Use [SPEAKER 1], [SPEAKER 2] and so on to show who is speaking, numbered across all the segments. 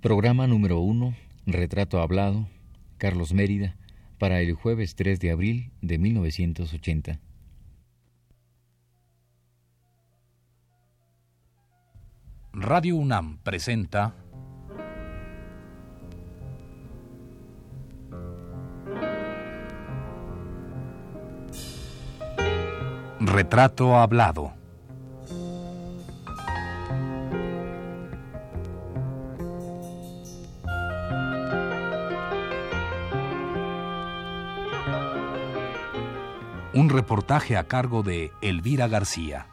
[SPEAKER 1] Programa número 1, Retrato Hablado, Carlos Mérida, para el jueves 3 de abril de 1980.
[SPEAKER 2] Radio UNAM presenta Retrato Hablado. Un reportaje a cargo de Elvira García.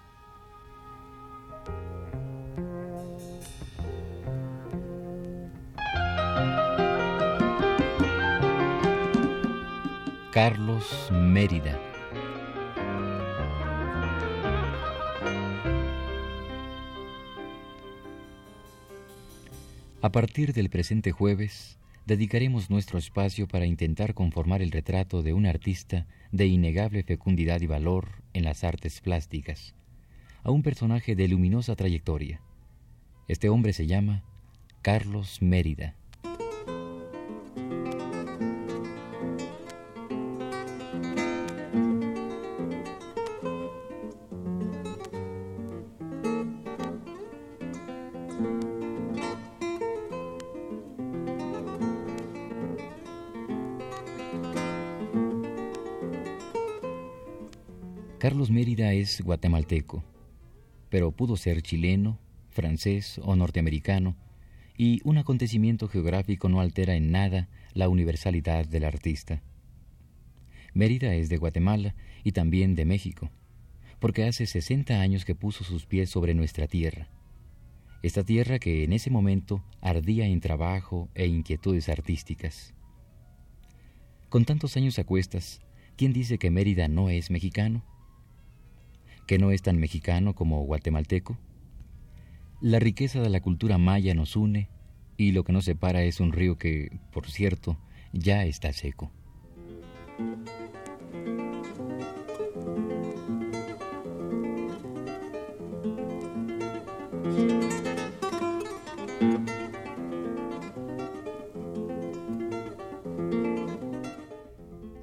[SPEAKER 1] Carlos Mérida. A partir del presente jueves, dedicaremos nuestro espacio para intentar conformar el retrato de un artista de innegable fecundidad y valor en las artes plásticas, a un personaje de luminosa trayectoria. Este hombre se llama Carlos Mérida. Carlos Mérida es guatemalteco, pero pudo ser chileno, francés o norteamericano, y un acontecimiento geográfico no altera en nada la universalidad del artista. Mérida es de Guatemala y también de México, porque hace 60 años que puso sus pies sobre nuestra tierra. Esta tierra que en ese momento ardía en trabajo e inquietudes artísticas. Con tantos años a cuestas, ¿quién dice que Mérida no es mexicano? Que no es tan mexicano como guatemalteco? La riqueza de la cultura maya nos une y lo que nos separa es un río que, por cierto, ya está seco.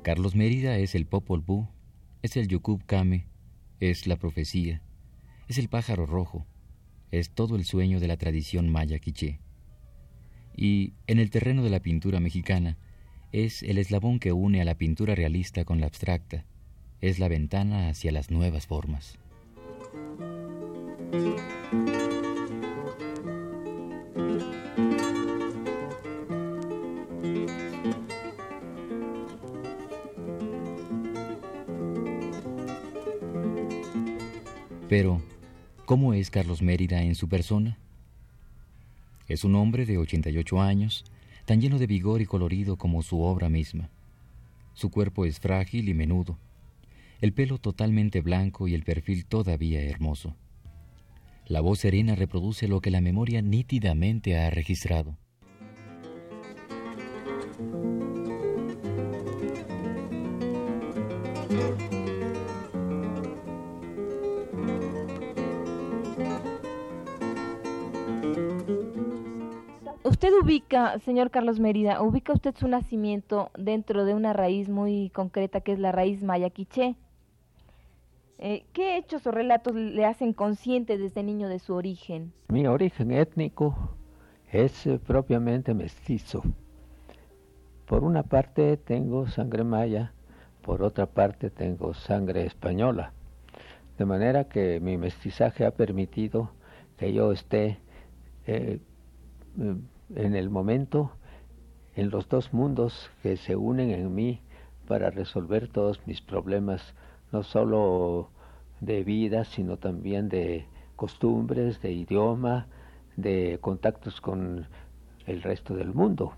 [SPEAKER 1] Carlos Mérida es el Popol Vuh, es el Yukub Kame, es la profecía, es el pájaro rojo, es todo el sueño de la tradición maya quiché. Y en el terreno de la pintura mexicana, es el eslabón que une a la pintura realista con la abstracta, es la ventana hacia las nuevas formas. Pero, ¿cómo es Carlos Mérida en su persona? Es un hombre de 88 años, tan lleno de vigor y colorido como su obra misma. Su cuerpo es frágil y menudo, el pelo totalmente blanco y el perfil todavía hermoso. La voz serena reproduce lo que la memoria nítidamente ha registrado.
[SPEAKER 3] Usted ubica, señor Carlos Mérida, ubica usted su nacimiento dentro de una raíz muy concreta que es la raíz maya quiché. Eh, ¿Qué hechos o relatos le hacen consciente desde niño de su origen?
[SPEAKER 4] Mi origen étnico es eh, propiamente mestizo. Por una parte tengo sangre maya, por otra parte tengo sangre española. De manera que mi mestizaje ha permitido que yo esté eh, en el momento, en los dos mundos que se unen en mí para resolver todos mis problemas, no solo de vida, sino también de costumbres, de idioma, de contactos con el resto del mundo.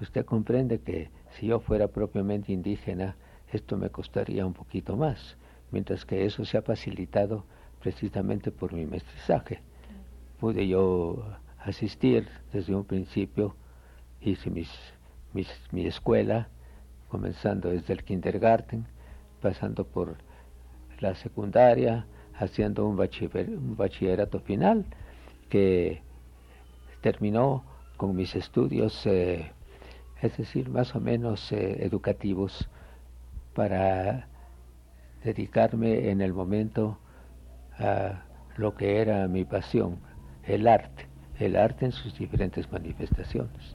[SPEAKER 4] Usted comprende que si yo fuera propiamente indígena, esto me costaría un poquito más, mientras que eso se ha facilitado precisamente por mi mestizaje. Pude yo asistir desde un principio, hice mis, mi escuela, comenzando desde el kindergarten, pasando por la secundaria, haciendo un, un bachillerato final que terminó con mis estudios, eh, es decir, más o menos eh, educativos, para dedicarme en el momento a lo que era mi pasión, el arte, el arte en sus diferentes manifestaciones.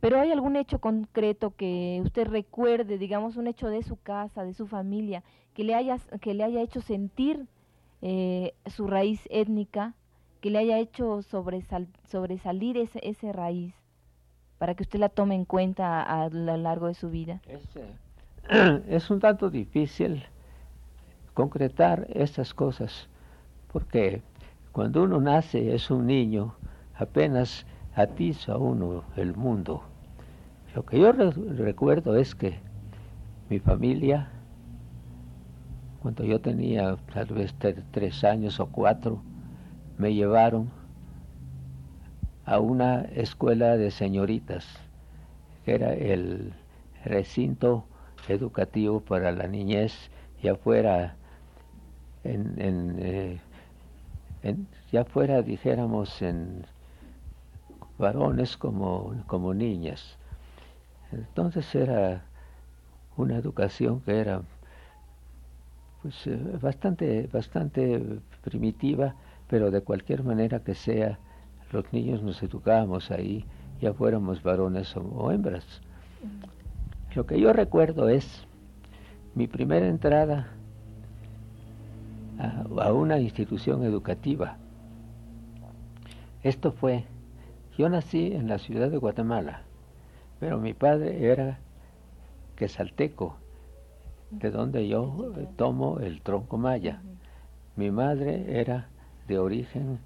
[SPEAKER 3] Pero hay algún hecho concreto que usted recuerde, digamos un hecho de su casa, de su familia, que le haya, que le haya hecho sentir eh, su raíz étnica, que le haya hecho sobresalir ese, ese raíz, para que usted la tome en cuenta a, lo largo de su vida.
[SPEAKER 4] Es, eh, es un tanto difícil concretar estas cosas, porque cuando uno nace es un niño, apenas atiza uno el mundo. Lo que yo recuerdo es que mi familia, cuando yo tenía tal vez tres años o cuatro, me llevaron a una escuela de señoritas, que era el recinto educativo para la niñez, ya fuera en, en, eh, ya fuera dijéramos en varones como, como niñas. Entonces era una educación que era pues eh, bastante bastante primitiva, pero de cualquier manera que sea, los niños nos educábamos ahí, ya fuéramos varones o, hembras. Lo que yo recuerdo es mi primera entrada a, una institución educativa. Esto fue, yo nací en la ciudad de Guatemala, pero mi padre era quesalteco, de donde yo tomo el tronco maya. Mi madre era de origen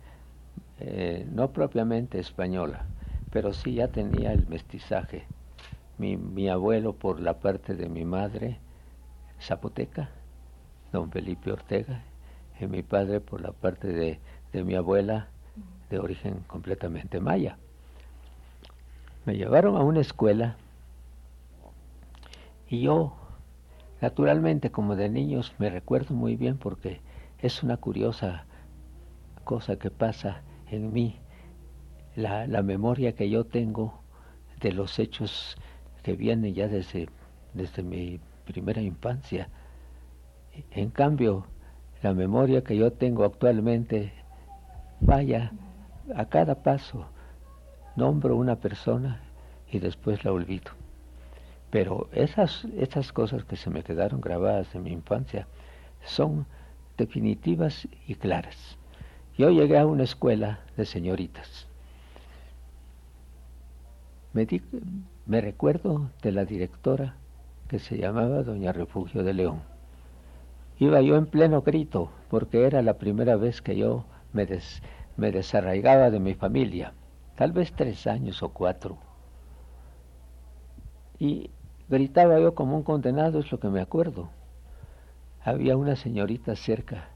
[SPEAKER 4] eh, no propiamente española, pero sí ya tenía el mestizaje. Mi, mi abuelo por la parte de mi madre, zapoteca, don Felipe Ortega, y mi padre por la parte de, de mi abuela, de origen completamente maya. Me llevaron a una escuela y yo, naturalmente, como de niños, me recuerdo muy bien porque es una curiosa cosa que pasa en mí, la, la memoria que yo tengo de los hechos que vienen ya desde, desde mi primera infancia. En cambio, la memoria que yo tengo actualmente vaya a cada paso. Nombro una persona y después la olvido. Pero esas, esas cosas que se me quedaron grabadas en mi infancia son definitivas y claras. Yo llegué a una escuela de señoritas. Me, me recuerdo de la directora que se llamaba Doña Refugio de León Iba yo en pleno grito, porque era la primera vez que yo me, me desarraigaba de mi familia, tal vez tres años o cuatro. Y gritaba yo como un condenado, es lo que me acuerdo. Había una señorita cerca,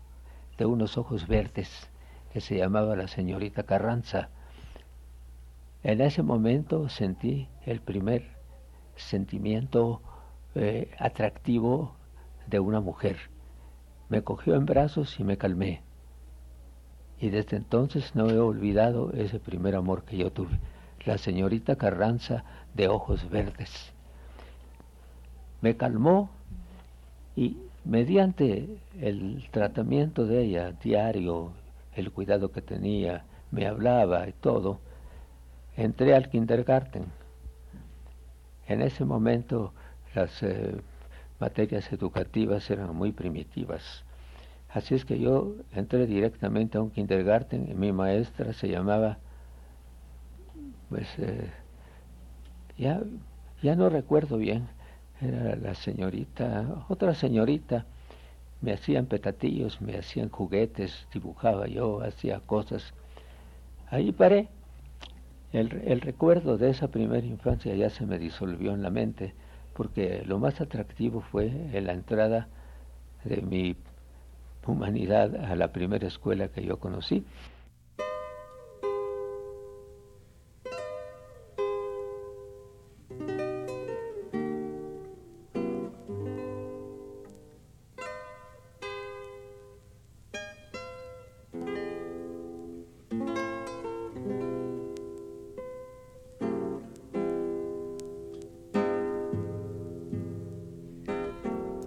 [SPEAKER 4] de unos ojos verdes, que se llamaba la señorita Carranza. En ese momento sentí el primer sentimiento eh, atractivo de una mujer me cogió en brazos y me calmé. Y desde entonces no he olvidado ese primer amor que yo tuve, la señorita Carranza de ojos verdes. Me calmó y mediante el tratamiento de ella diario, el cuidado que tenía, me hablaba y todo, entré al kindergarten. En ese momento las eh, materias educativas eran muy primitivas. Así es que yo entré directamente a un kindergarten y mi maestra se llamaba, pues, eh, ya, ya no recuerdo bien, era la señorita, otra señorita, me hacían petatillos, me hacían juguetes, dibujaba yo, hacía cosas. Ahí paré. El, el recuerdo de esa primera infancia ya se me disolvió en la mente porque lo más atractivo fue la entrada de mi humanidad a la primera escuela que yo conocí.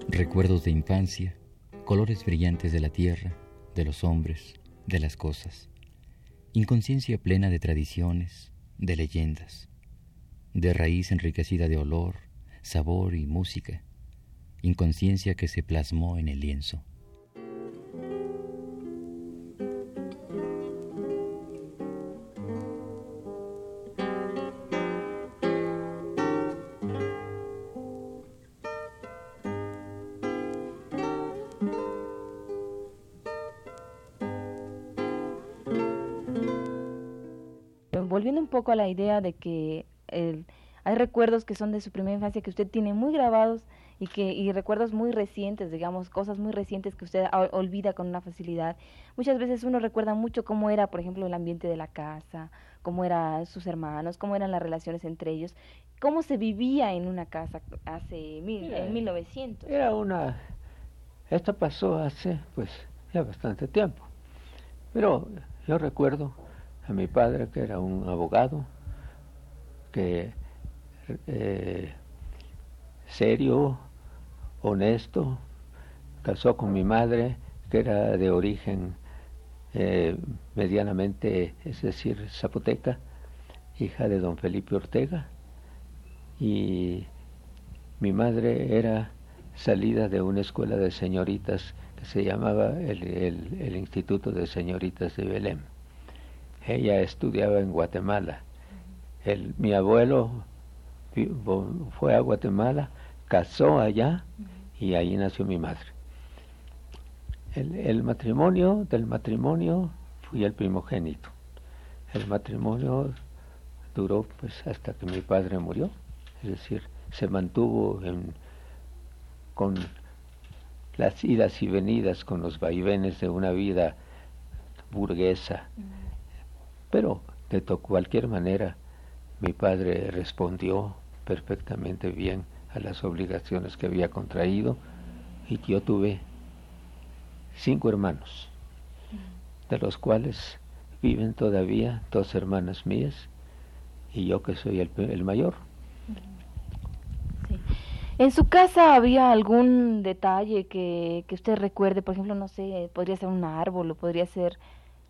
[SPEAKER 1] Recuerdos de infancia colores brillantes de la tierra, de los hombres, de las cosas, inconsciencia plena de tradiciones, de leyendas, de raíz enriquecida de olor, sabor y música, inconsciencia que se plasmó en el lienzo.
[SPEAKER 3] Poco a la idea de que hay recuerdos que son de su primera infancia que usted tiene muy grabados y que y recuerdos muy recientes, digamos, cosas muy recientes que usted olvida con una facilidad. Muchas veces uno recuerda mucho cómo era, por ejemplo, el ambiente de la casa, cómo eran sus hermanos, cómo eran las relaciones entre ellos, cómo se vivía en una casa hace mil, en 1900.
[SPEAKER 4] Era una esto pasó hace pues ya bastante tiempo. Pero yo recuerdo a mi padre, que era un abogado, que eh, serio, honesto, casó con mi madre, que era de origen eh, medianamente, es decir, zapoteca, hija de don Felipe Ortega, y mi madre era salida de una escuela de señoritas que se llamaba el, el Instituto de Señoritas de Belém ella estudiaba en Guatemala. El, mi abuelo fue a Guatemala, casó allá y ahí nació mi madre. El, el, matrimonio, del matrimonio fui el primogénito. El matrimonio duró pues hasta que mi padre murió, es decir, se mantuvo en, con las idas y venidas, con los vaivenes de una vida burguesa. Pero de cualquier manera mi padre respondió perfectamente bien a las obligaciones que había contraído y yo tuve cinco hermanos, de los cuales viven todavía dos hermanas mías y yo que soy el, mayor.
[SPEAKER 3] ¿En su casa había algún detalle que, que usted recuerde? Por ejemplo, no sé, podría ser un árbol o podría ser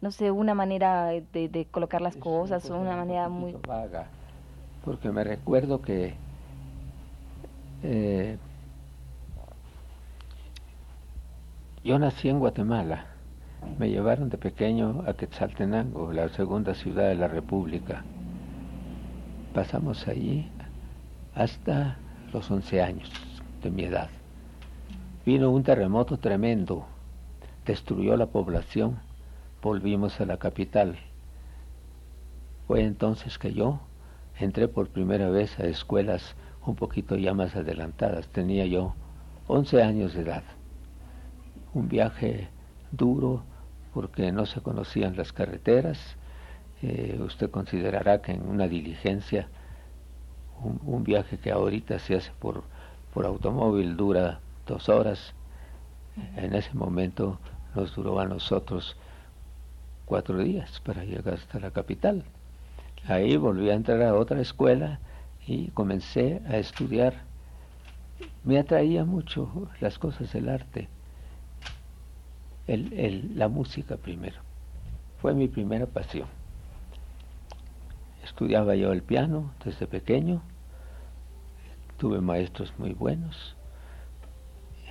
[SPEAKER 3] no sé, una manera de, colocar las cosas, o una manera muy...
[SPEAKER 4] Vaga, porque me recuerdo que eh, yo nací en Guatemala, me llevaron de pequeño a Quetzaltenango, la segunda ciudad de la República. Pasamos allí hasta los 11 años de mi edad. Vino un terremoto tremendo, destruyó la población volvimos a la capital. Fue entonces que yo entré por primera vez a escuelas un poquito ya más adelantadas. Tenía yo 11 años de edad. Un viaje duro porque no se conocían las carreteras. Eh, usted considerará que en una diligencia, un, viaje que ahorita se hace por, por automóvil dura dos horas. En ese momento nos duró a nosotros cuatro días para llegar hasta la capital. Ahí volví a entrar a otra escuela y comencé a estudiar. Me atraía mucho las cosas del arte, la música primero. Fue mi primera pasión. Estudiaba yo el piano desde pequeño, tuve maestros muy buenos.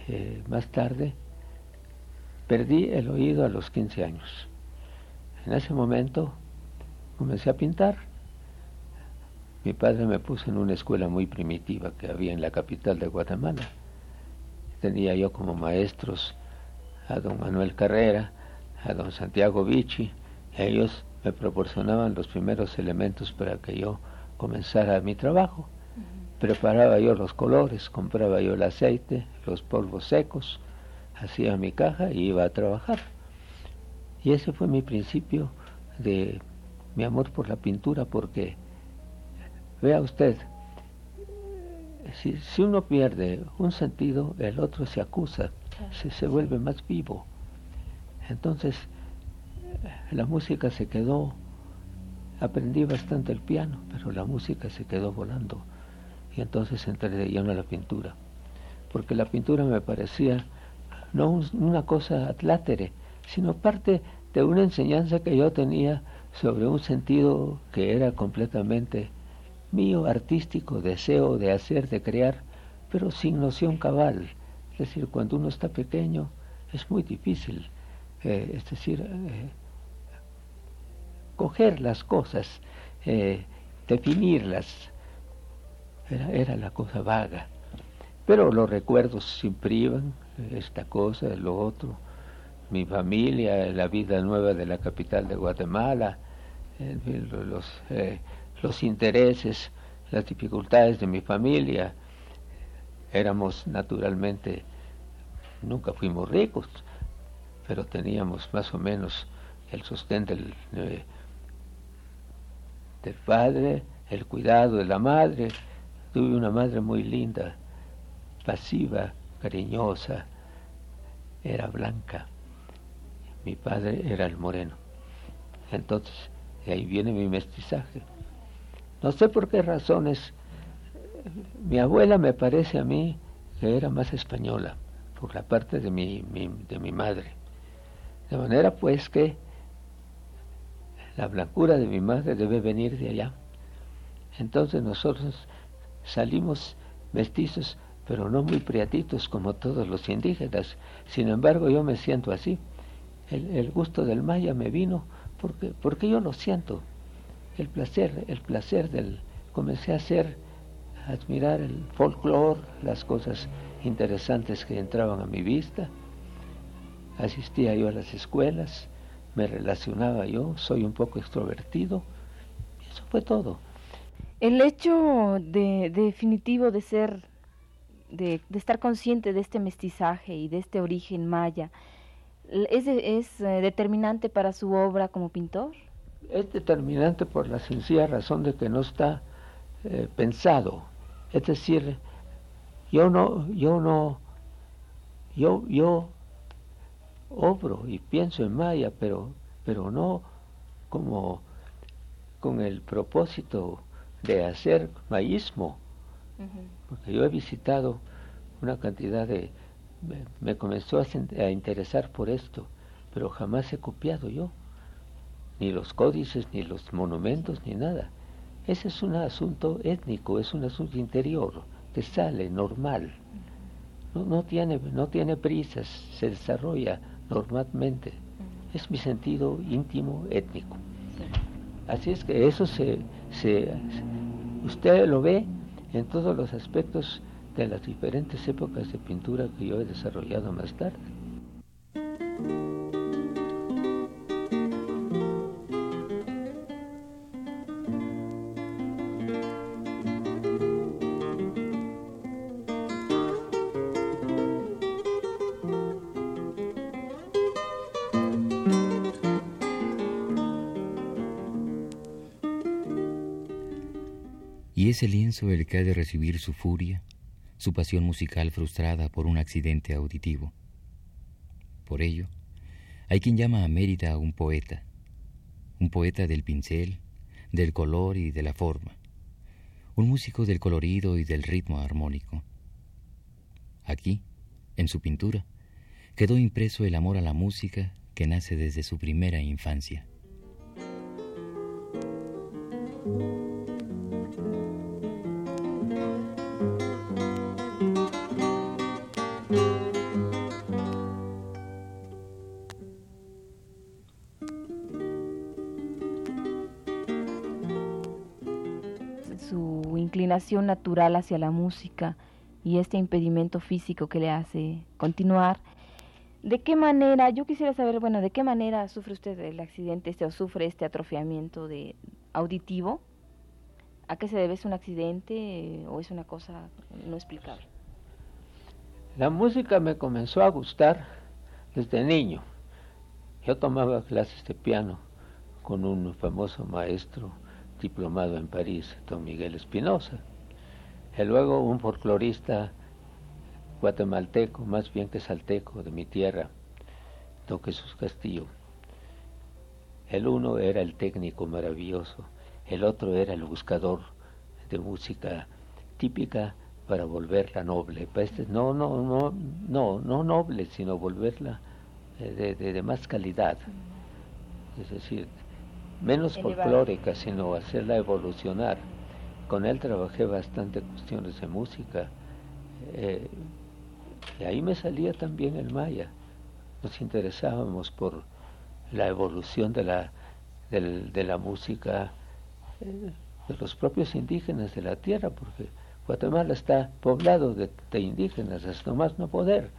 [SPEAKER 4] Eh, más tarde perdí el oído a los 15 años en ese momento comencé a pintar. Mi padre me puso en una escuela muy primitiva que había en la capital de Guatemala. Tenía yo como maestros a don Manuel Carrera, a don Santiago Vichy. Ellos me proporcionaban los primeros elementos para que yo comenzara mi trabajo. Preparaba yo los colores, compraba yo el aceite, los polvos secos, hacía mi caja y iba a trabajar. Y ese fue mi principio de mi amor por la pintura, porque, vea usted, si, uno pierde un sentido, el otro se acusa, se, se vuelve más vivo. Entonces, la música se quedó, aprendí bastante el piano, pero la música se quedó volando. Y entonces entré de lleno a la pintura. porque la pintura me parecía no una cosa atlátere, sino parte de una enseñanza que yo tenía sobre un sentido que era completamente mío, artístico, deseo de hacer, de crear, pero sin noción cabal. Es decir, cuando uno está pequeño es muy difícil, eh, es decir, eh, coger las cosas, eh, definirlas, era, era la cosa vaga. Pero los recuerdos siempre iban, esta cosa, lo otro, mi familia, la vida nueva de la capital de Guatemala, los, eh, los intereses, las dificultades de mi familia. Éramos naturalmente, nunca fuimos ricos, pero teníamos más o menos el sostén del, del padre, el cuidado de la madre. Tuve una madre muy linda, pasiva, cariñosa, era blanca. Mi padre era el moreno. Entonces, de ahí viene mi mestizaje. No sé por qué razones. Mi abuela me parece a mí que era más española, por la parte de mi, de mi madre. De manera pues que la blancura de mi madre debe venir de allá. Entonces nosotros salimos mestizos pero no muy priatitos como todos los indígenas. Sin embargo, yo me siento así. El, gusto del maya me vino porque, porque yo lo siento. El placer, el placer del... Comencé a hacer, a admirar el folclore, las cosas interesantes que entraban a mi vista. Asistía yo a las escuelas, me relacionaba yo, soy un poco extrovertido. Eso fue todo.
[SPEAKER 3] El hecho de, definitivo de ser de, estar consciente de este mestizaje y de este origen maya, ¿es, es eh, determinante para su obra como pintor?
[SPEAKER 4] Es determinante por la sencilla razón de que no está eh, pensado. Es decir, yo no, yo no, yo, yo obro y pienso en maya, pero, pero no como con el propósito de hacer mayismo porque yo he visitado una cantidad de... Me, comenzó a, interesar por esto, pero jamás he copiado yo, ni los códices, ni los monumentos, ni nada. Ese es un asunto étnico, es un asunto interior, que sale normal. No, no, tiene, no tiene prisas, se desarrolla normalmente. Es mi sentido íntimo étnico. Así es que eso se, se usted lo ve en todos los aspectos de las diferentes épocas de pintura que yo he desarrollado más tarde.
[SPEAKER 1] ese lienzo el que ha de recibir su furia, su pasión musical frustrada por un accidente auditivo. Por ello, hay quien llama a Mérida un poeta, un poeta del pincel, del color y de la forma, un músico del colorido y del ritmo armónico. Aquí, en su pintura, quedó impreso el amor a la música que nace desde su primera infancia.
[SPEAKER 3] Natural hacia la música y este impedimento físico que le hace continuar. ¿De qué manera, yo quisiera saber, bueno, de qué manera sufre usted el accidente este o sufre este atrofiamiento de auditivo? ¿A qué se debe? ¿Es un accidente o es una cosa no explicable?
[SPEAKER 4] La música me comenzó a gustar desde niño. Yo tomaba clases de piano con un famoso maestro diplomado en París, don Miguel Espinosa. Y luego un folclorista guatemalteco, más bien que salteco, de mi tierra, don Jesús Castillo. El uno era el técnico maravilloso, el otro era el buscador de música típica para volverla noble. Pues, no, no, no, no, no noble, sino volverla eh, de, de, más calidad. Es decir, menos folclórica, sino hacerla evolucionar. Con él trabajé bastante cuestiones de música. Eh, y ahí me salía también el maya. Nos interesábamos por la evolución de la, de la música eh, de los propios indígenas de la tierra, porque Guatemala está poblado de, indígenas, hasta más no poder.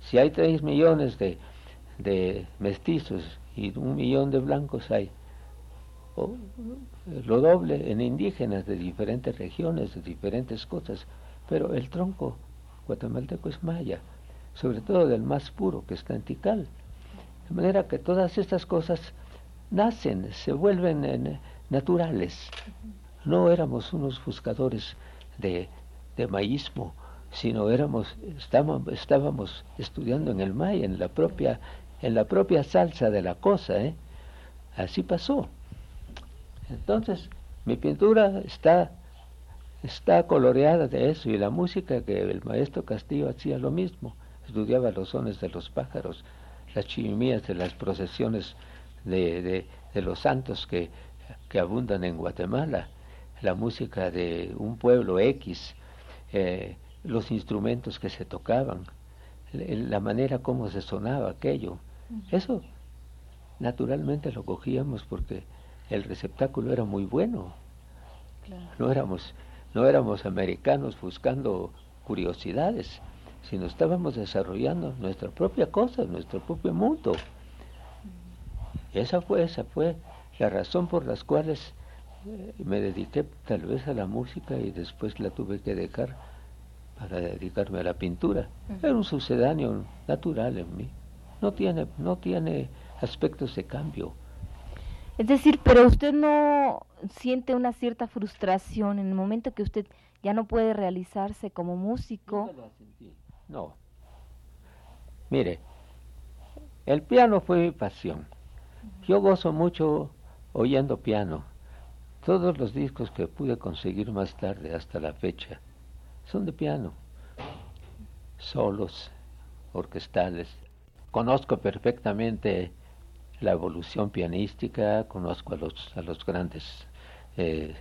[SPEAKER 4] Si hay tres millones de, de mestizos y un millón de blancos hay, lo doble en indígenas de diferentes regiones, de diferentes cosas, pero el tronco guatemalteco es maya, sobre todo del más puro que está en Tikal. De manera que todas estas cosas nacen, se vuelven naturales. No éramos unos buscadores de, de maísmo, sino éramos, estábamos, estábamos estudiando en el maya, en la propia, en la propia salsa de la cosa, ¿eh? Así pasó. Entonces, mi pintura está, está coloreada de eso y la música que el maestro Castillo hacía lo mismo, estudiaba los sones de los pájaros, las chirimías de las procesiones de, de, los santos que, que, abundan en Guatemala, la música de un pueblo X, eh, los instrumentos que se tocaban, la manera como se sonaba aquello. Eso naturalmente lo cogíamos porque el receptáculo era muy bueno. No éramos no éramos americanos buscando curiosidades, sino estábamos desarrollando nuestra propia cosa, nuestro propio mundo. esa fue esa fue la razón por las cuales eh, me dediqué tal vez a la música y después la tuve que dejar para dedicarme a la pintura. Era un sucedáneo natural en mí. No tiene no tiene aspectos de cambio.
[SPEAKER 3] Es decir, pero usted no siente una cierta frustración en el momento que usted ya no puede realizarse como músico.
[SPEAKER 4] No. Mire, el piano fue mi pasión. Yo gozo mucho oyendo piano. Todos los discos que pude conseguir más tarde hasta la fecha son de piano. Solos, orquestales. Conozco perfectamente la evolución pianística, conozco a los, a los grandes eh,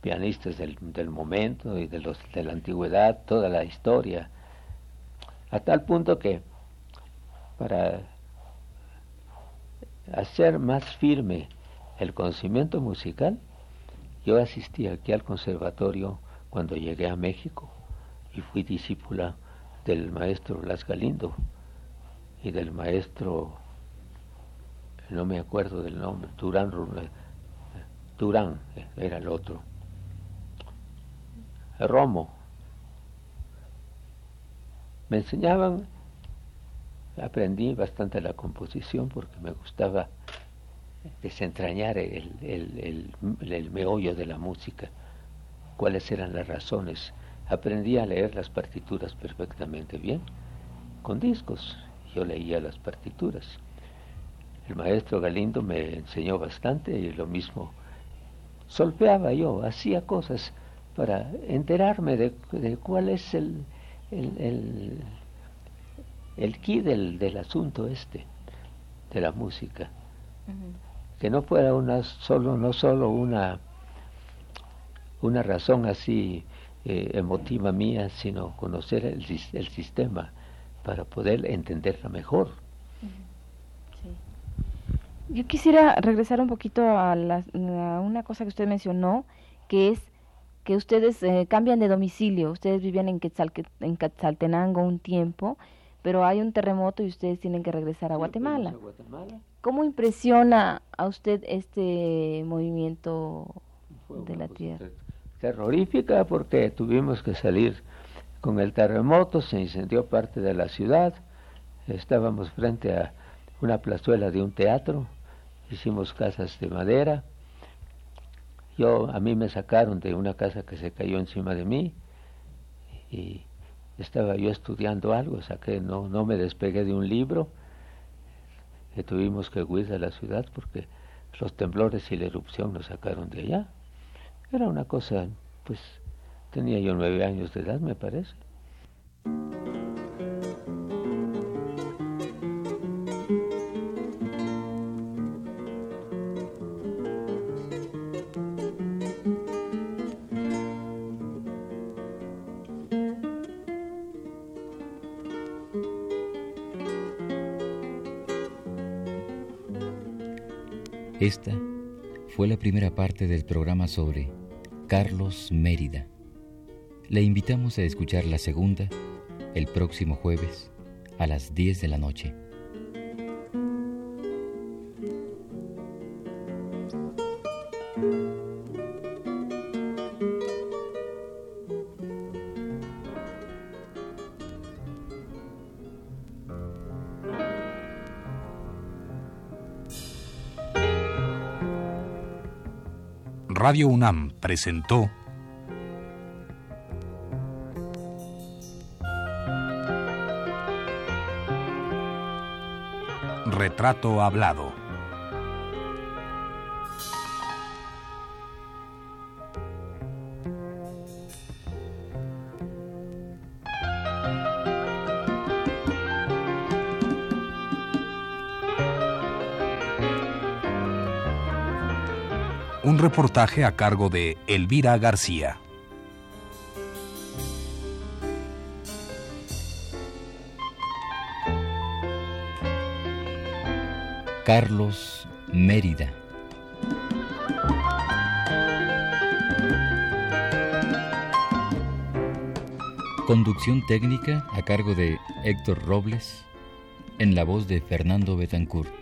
[SPEAKER 4] pianistas del, del, momento y de, los, de la antigüedad, toda la historia, a tal punto que para hacer más firme el conocimiento musical, yo asistí aquí al conservatorio cuando llegué a México y fui discípula del maestro Blas Galindo y del maestro no me acuerdo del nombre, Durán, Durán era el otro, Romo. Me enseñaban, aprendí bastante la composición porque me gustaba desentrañar el, el, el, meollo de la música, cuáles eran las razones. Aprendí a leer las partituras perfectamente bien, con discos. Yo leía las partituras. El maestro Galindo me enseñó bastante y lo mismo. Solpeaba yo, hacía cosas para enterarme de, cuál es el, el, el, el key del, del, asunto este, de la música. Que no fuera una solo, no solo una, una razón así eh, emotiva mía, sino conocer el, el sistema para poder entenderla mejor.
[SPEAKER 3] Yo quisiera regresar un poquito a, una cosa que usted mencionó, que es que ustedes eh, cambian de domicilio. Ustedes vivían en, en Quetzaltenango un tiempo, pero hay un terremoto y ustedes tienen que regresar a Guatemala. ¿Cómo impresiona a usted este movimiento de la tierra?
[SPEAKER 4] Terrorífica porque tuvimos que salir con el terremoto, se incendió parte de la ciudad, estábamos frente a una plazuela de un teatro, hicimos casas de madera. Yo, a mí me sacaron de una casa que se cayó encima de mí y estaba yo estudiando algo, saqué, no, no me despegué de un libro, y tuvimos que huir de la ciudad porque los temblores y la erupción nos sacaron de allá. Era una cosa, pues, Tenía yo nueve años de edad, me parece.
[SPEAKER 1] Esta fue la primera parte del programa sobre Carlos Mérida. Le invitamos a escuchar la segunda el próximo jueves a las 10 de la noche.
[SPEAKER 2] Radio UNAM presentó Retrato Hablado. Un reportaje a cargo de Elvira García.
[SPEAKER 1] Carlos Mérida. Conducción técnica a cargo de Héctor Robles, en la voz de Fernando Betancourt.